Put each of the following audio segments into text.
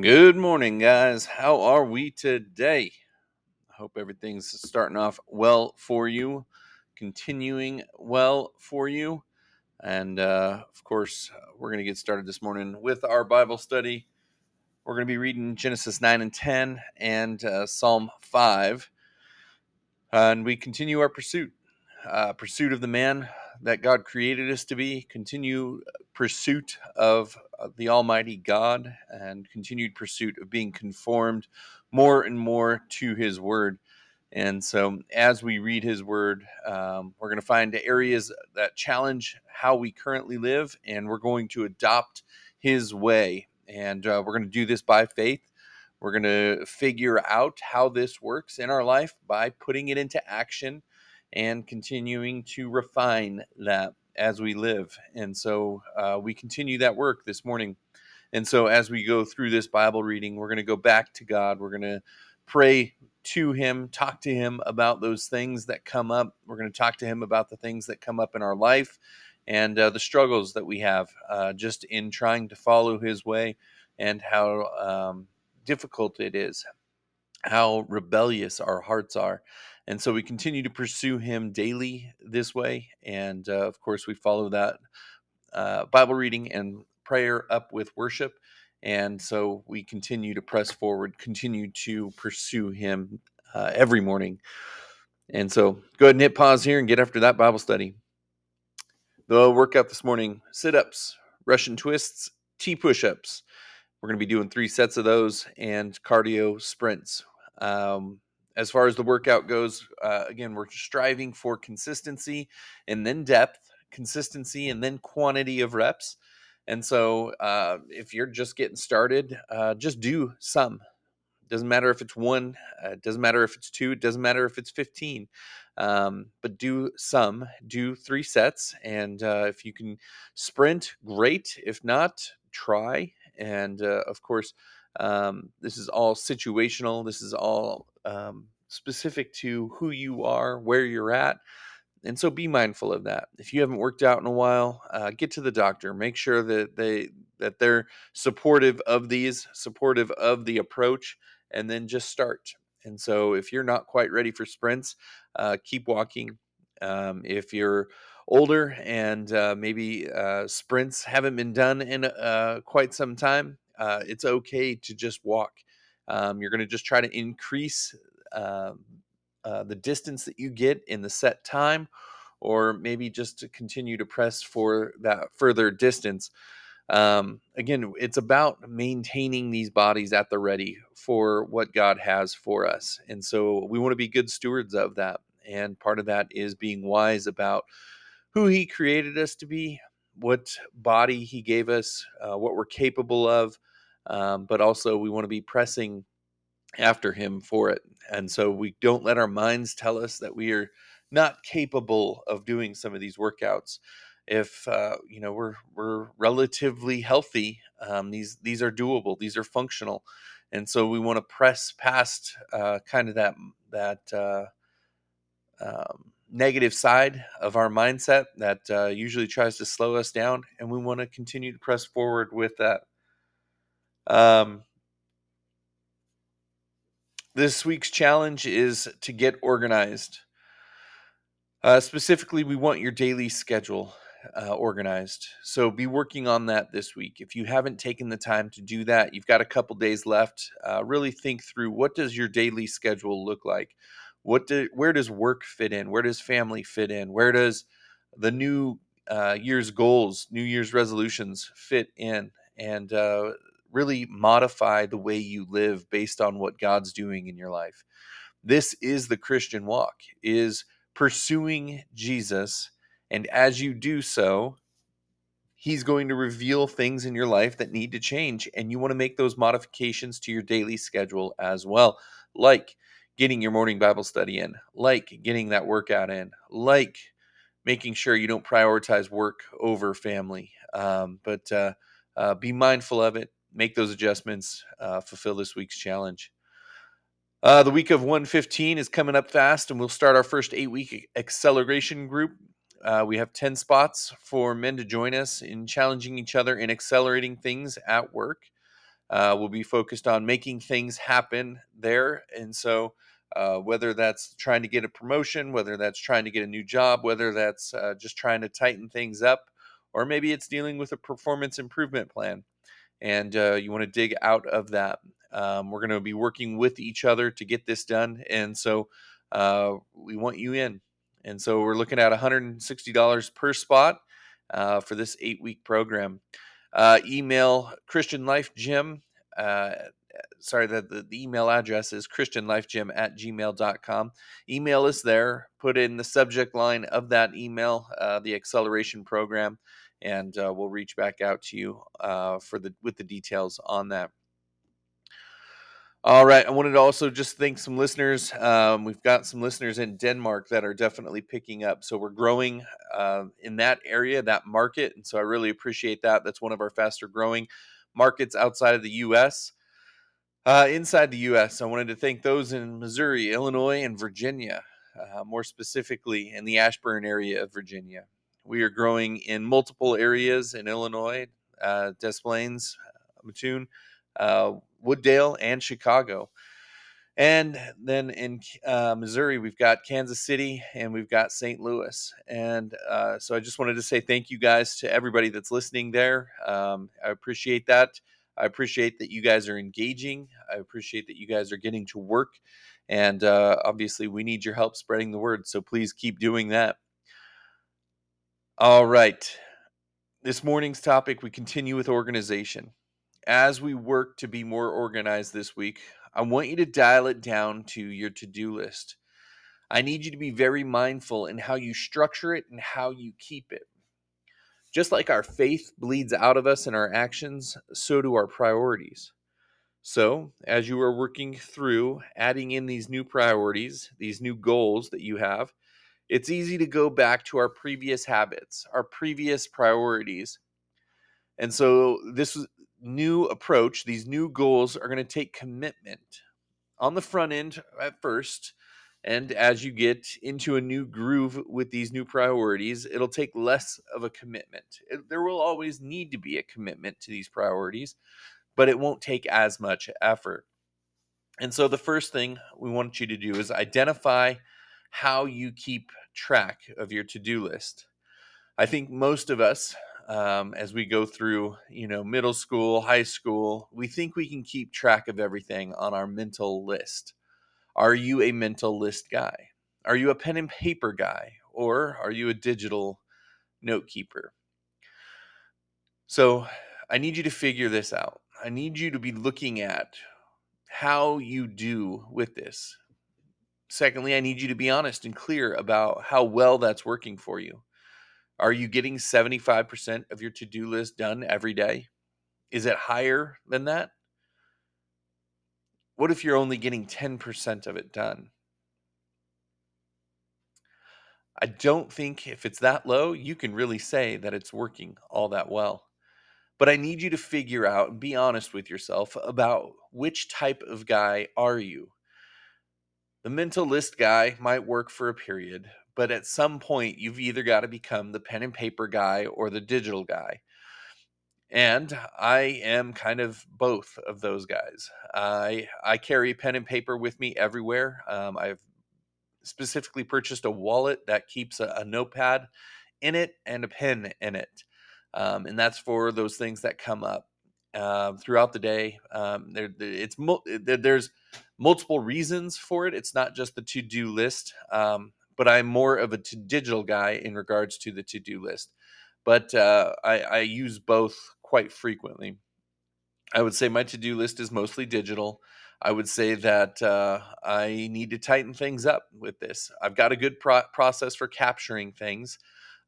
Good morning, guys. How are we today? I hope everything's starting off well for you, continuing well for you. And uh, of course, we're going to get started this morning with our Bible study. We're going to be reading Genesis 9 and 10 and uh, Psalm 5. And we continue our pursuit uh, pursuit of the man that God created us to be, continue pursuit of uh, the Almighty God, and continued pursuit of being conformed more and more to His Word. And so, as we read His Word, um, we're going to find areas that challenge how we currently live, and we're going to adopt His way. And uh, we're going to do this by faith. We're going to figure out how this works in our life by putting it into action and continuing to refine that as we live. And so uh, we continue that work this morning. And so as we go through this Bible reading, we're going to go back to God. We're going to pray to Him, talk to Him about those things that come up. We're going to talk to Him about the things that come up in our life and uh, the struggles that we have uh, just in trying to follow His way and how um, difficult it is, how rebellious our hearts are. And so we continue to pursue him daily this way. And uh, of course, we follow that uh, Bible reading and prayer up with worship. And so we continue to press forward, continue to pursue him uh, every morning. And so go ahead and hit pause here and get after that Bible study. The workout this morning sit ups, Russian twists, T push ups. We're going to be doing three sets of those and cardio sprints. Um, as far as the workout goes, uh, again, we're striving for consistency and then depth, consistency and then quantity of reps. And so, uh, if you're just getting started, uh, just do some. Doesn't matter if it's one, uh, doesn't matter if it's two, it doesn't matter if it's 15. Um, but do some, do three sets. And uh, if you can sprint, great. If not, try. And uh, of course, um, this is all situational. This is all um, specific to who you are, where you're at. And so be mindful of that. If you haven't worked out in a while, uh, get to the doctor. Make sure that they that they're supportive of these, supportive of the approach, and then just start. And so, if you're not quite ready for sprints, uh, keep walking. Um, if you're older and uh, maybe uh, sprints haven't been done in uh, quite some time, uh, it's okay to just walk. Um, you're going to just try to increase um, uh, the distance that you get in the set time, or maybe just to continue to press for that further distance. Um, again, it's about maintaining these bodies at the ready for what God has for us. And so we want to be good stewards of that. And part of that is being wise about who He created us to be, what body He gave us, uh, what we're capable of, um, but also we want to be pressing after Him for it. And so we don't let our minds tell us that we are not capable of doing some of these workouts. If uh, you know we're we're relatively healthy, um, these these are doable. These are functional, and so we want to press past uh, kind of that that uh, um, negative side of our mindset that uh, usually tries to slow us down, and we want to continue to press forward with that. Um, this week's challenge is to get organized. Uh, specifically, we want your daily schedule uh, organized. So be working on that this week. If you haven't taken the time to do that, you've got a couple days left. Uh, really think through what does your daily schedule look like. What do, where does work fit in? Where does family fit in? Where does the new uh, year's goals, New Year's resolutions fit in? And uh, really modify the way you live based on what God's doing in your life. This is the Christian walk is pursuing Jesus and as you do so, he's going to reveal things in your life that need to change and you want to make those modifications to your daily schedule as well, like getting your morning Bible study in, like getting that workout in, like making sure you don't prioritize work over family. Um, but uh, uh, be mindful of it make those adjustments, uh, fulfill this week's challenge. Uh, the week of 115 is coming up fast, and we'll start our first eight week acceleration group. Uh, we have 10 spots for men to join us in challenging each other in accelerating things at work. Uh, we'll be focused on making things happen there. And so, uh, whether that's trying to get a promotion, whether that's trying to get a new job, whether that's uh, just trying to tighten things up, or maybe it's dealing with a performance improvement plan and uh, you want to dig out of that. Um, we're going to be working with each other to get this done. And so uh, we want you in. And so we're looking at $160 per spot uh, for this eight week program. Uh, email Christian Life Gym. Uh, sorry, the, the, the, email address is christianlifegym at gmail.com. Email is there. Put in the subject line of that email, uh, the acceleration program, and uh, we'll reach back out to you uh, for the with the details on that. All right. I wanted to also just thank some listeners. Um, we've got some listeners in Denmark that are definitely picking up. So we're growing uh, in that area, that market. And so I really appreciate that. That's one of our faster growing markets outside of the U.S. Uh, inside the U.S., I wanted to thank those in Missouri, Illinois, and Virginia, uh, more specifically in the Ashburn area of Virginia. We are growing in multiple areas in Illinois, uh, Des Plaines, Mattoon uh, Wood Dale, and Chicago. And then in uh, Missouri, we've got Kansas City and we've got St. Louis. And uh, so I just wanted to say thank you guys to everybody that's listening there. Um, I appreciate that. I appreciate that you guys are engaging. I appreciate that you guys are getting to work. And uh, obviously, we need your help spreading the word. So please keep doing that. All right. This morning's topic, we continue with organization as we work to be more organized this week, I want you to dial it down to your to do list. I need you to be very mindful in how you structure it and how you keep it. Just like our faith bleeds out of us in our actions, so do our priorities. So, as you are working through adding in these new priorities, these new goals that you have, it's easy to go back to our previous habits, our previous priorities. And so, this new approach, these new goals are going to take commitment on the front end at first. And as you get into a new groove with these new priorities, it'll take less of a commitment. It, there will always need to be a commitment to these priorities, but it won't take as much effort. And so, the first thing we want you to do is identify how you keep track of your to do list. I think most of us um, as we go through, you know, middle school, high school, we think we can keep track of everything on our mental list. Are you a mental list guy? Are you a pen and paper guy? Or are you a digital note keeper? So I need you to figure this out. I need you to be looking at how you do with this. Secondly, I need you to be honest and clear about how well that's working for you. Are you getting 75% of your to do list done every day? Is it higher than that? What if you're only getting 10% of it done? I don't think if it's that low, you can really say that it's working all that well. But I need you to figure out and be honest with yourself about which type of guy are you? The mental list guy might work for a period, but at some point you've either got to become the pen and paper guy or the digital guy. And i am kind of both of those guys. I i carry pen and paper with me everywhere. Um, i've specifically purchased a wallet that keeps a, a notepad in it and a pen in it. Um, and that's for those things that come up uh, throughout the day um, there, it's there's multiple reasons for it it's not just the to-do list um, but I'm more of a digital guy in regards to the to do list. But uh, I, I use both quite frequently. I would say my to do list is mostly digital. I would say that uh, I need to tighten things up with this. I've got a good pro- process for capturing things.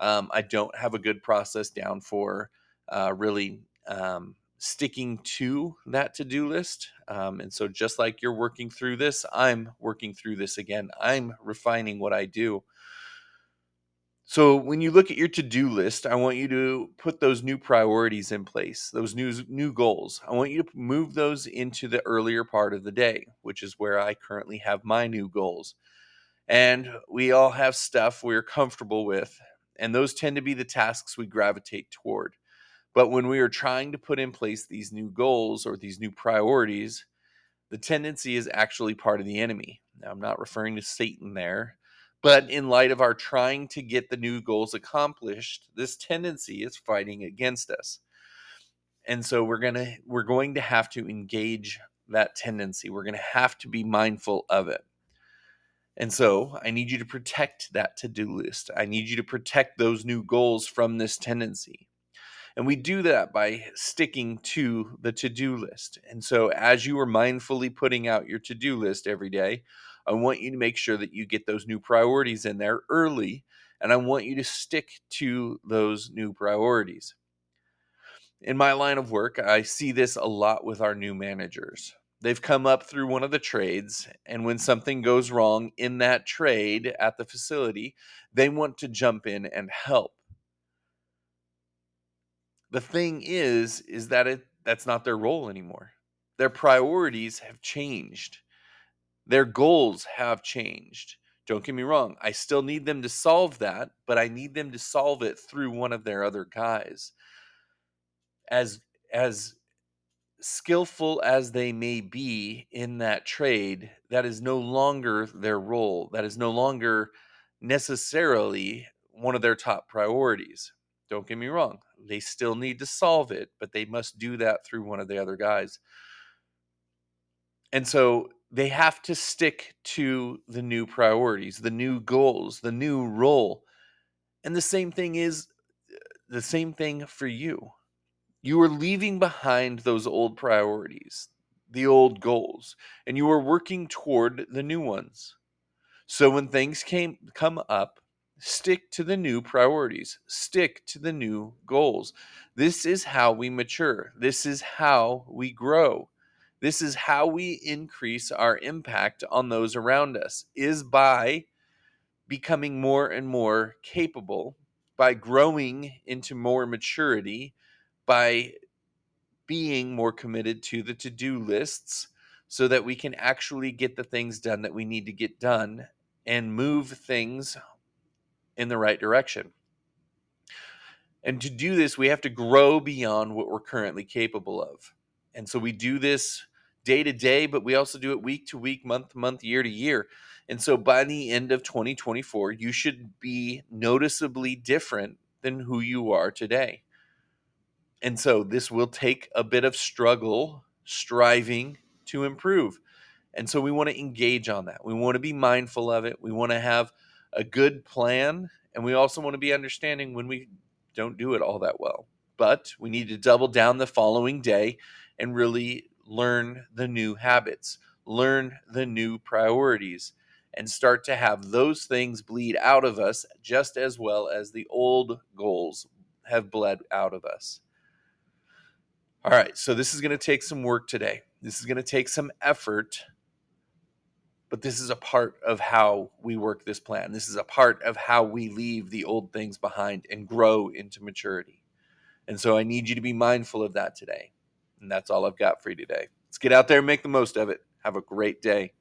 Um, I don't have a good process down for uh, really um, sticking to that to do list. Um, and so, just like you're working through this, I'm working through this again. I'm refining what I do. So, when you look at your to do list, I want you to put those new priorities in place, those new, new goals. I want you to move those into the earlier part of the day, which is where I currently have my new goals. And we all have stuff we're comfortable with, and those tend to be the tasks we gravitate toward. But when we are trying to put in place these new goals or these new priorities, the tendency is actually part of the enemy. Now, I'm not referring to Satan there, but in light of our trying to get the new goals accomplished, this tendency is fighting against us. And so we're going to we're going to have to engage that tendency. We're going to have to be mindful of it. And so I need you to protect that to-do list. I need you to protect those new goals from this tendency. And we do that by sticking to the to do list. And so, as you are mindfully putting out your to do list every day, I want you to make sure that you get those new priorities in there early. And I want you to stick to those new priorities. In my line of work, I see this a lot with our new managers. They've come up through one of the trades, and when something goes wrong in that trade at the facility, they want to jump in and help the thing is is that it that's not their role anymore. Their priorities have changed. Their goals have changed. Don't get me wrong i still need them to solve that but i need them to solve it through one of their other guys. As as skillful as they may be in that trade that is no longer their role. That is no longer necessarily one of their top priorities. Don't get me wrong they still need to solve it, but they must do that through one of the other guys. And so they have to stick to the new priorities, the new goals, the new role. And the same thing is the same thing for you. You are leaving behind those old priorities, the old goals, and you are working toward the new ones. So when things came come up, Stick to the new priorities, stick to the new goals. This is how we mature, this is how we grow. This is how we increase our impact on those around us is by becoming more and more capable, by growing into more maturity, by being more committed to the to do lists so that we can actually get the things done that we need to get done and move things in the right direction. And to do this, we have to grow beyond what we're currently capable of. And so we do this day to day, but we also do it week to week, month to month, year to year. And so by the end of 2024, you should be noticeably different than who you are today. And so this will take a bit of struggle, striving to improve. And so we want to engage on that. We want to be mindful of it. We want to have a good plan, and we also want to be understanding when we don't do it all that well. But we need to double down the following day and really learn the new habits, learn the new priorities, and start to have those things bleed out of us just as well as the old goals have bled out of us. All right, so this is going to take some work today. This is going to take some effort but this is a part of how we work this plan. This is a part of how we leave the old things behind and grow into maturity. And so I need you to be mindful of that today. And that's all I've got for you today. Let's get out there and make the most of it. Have a great day.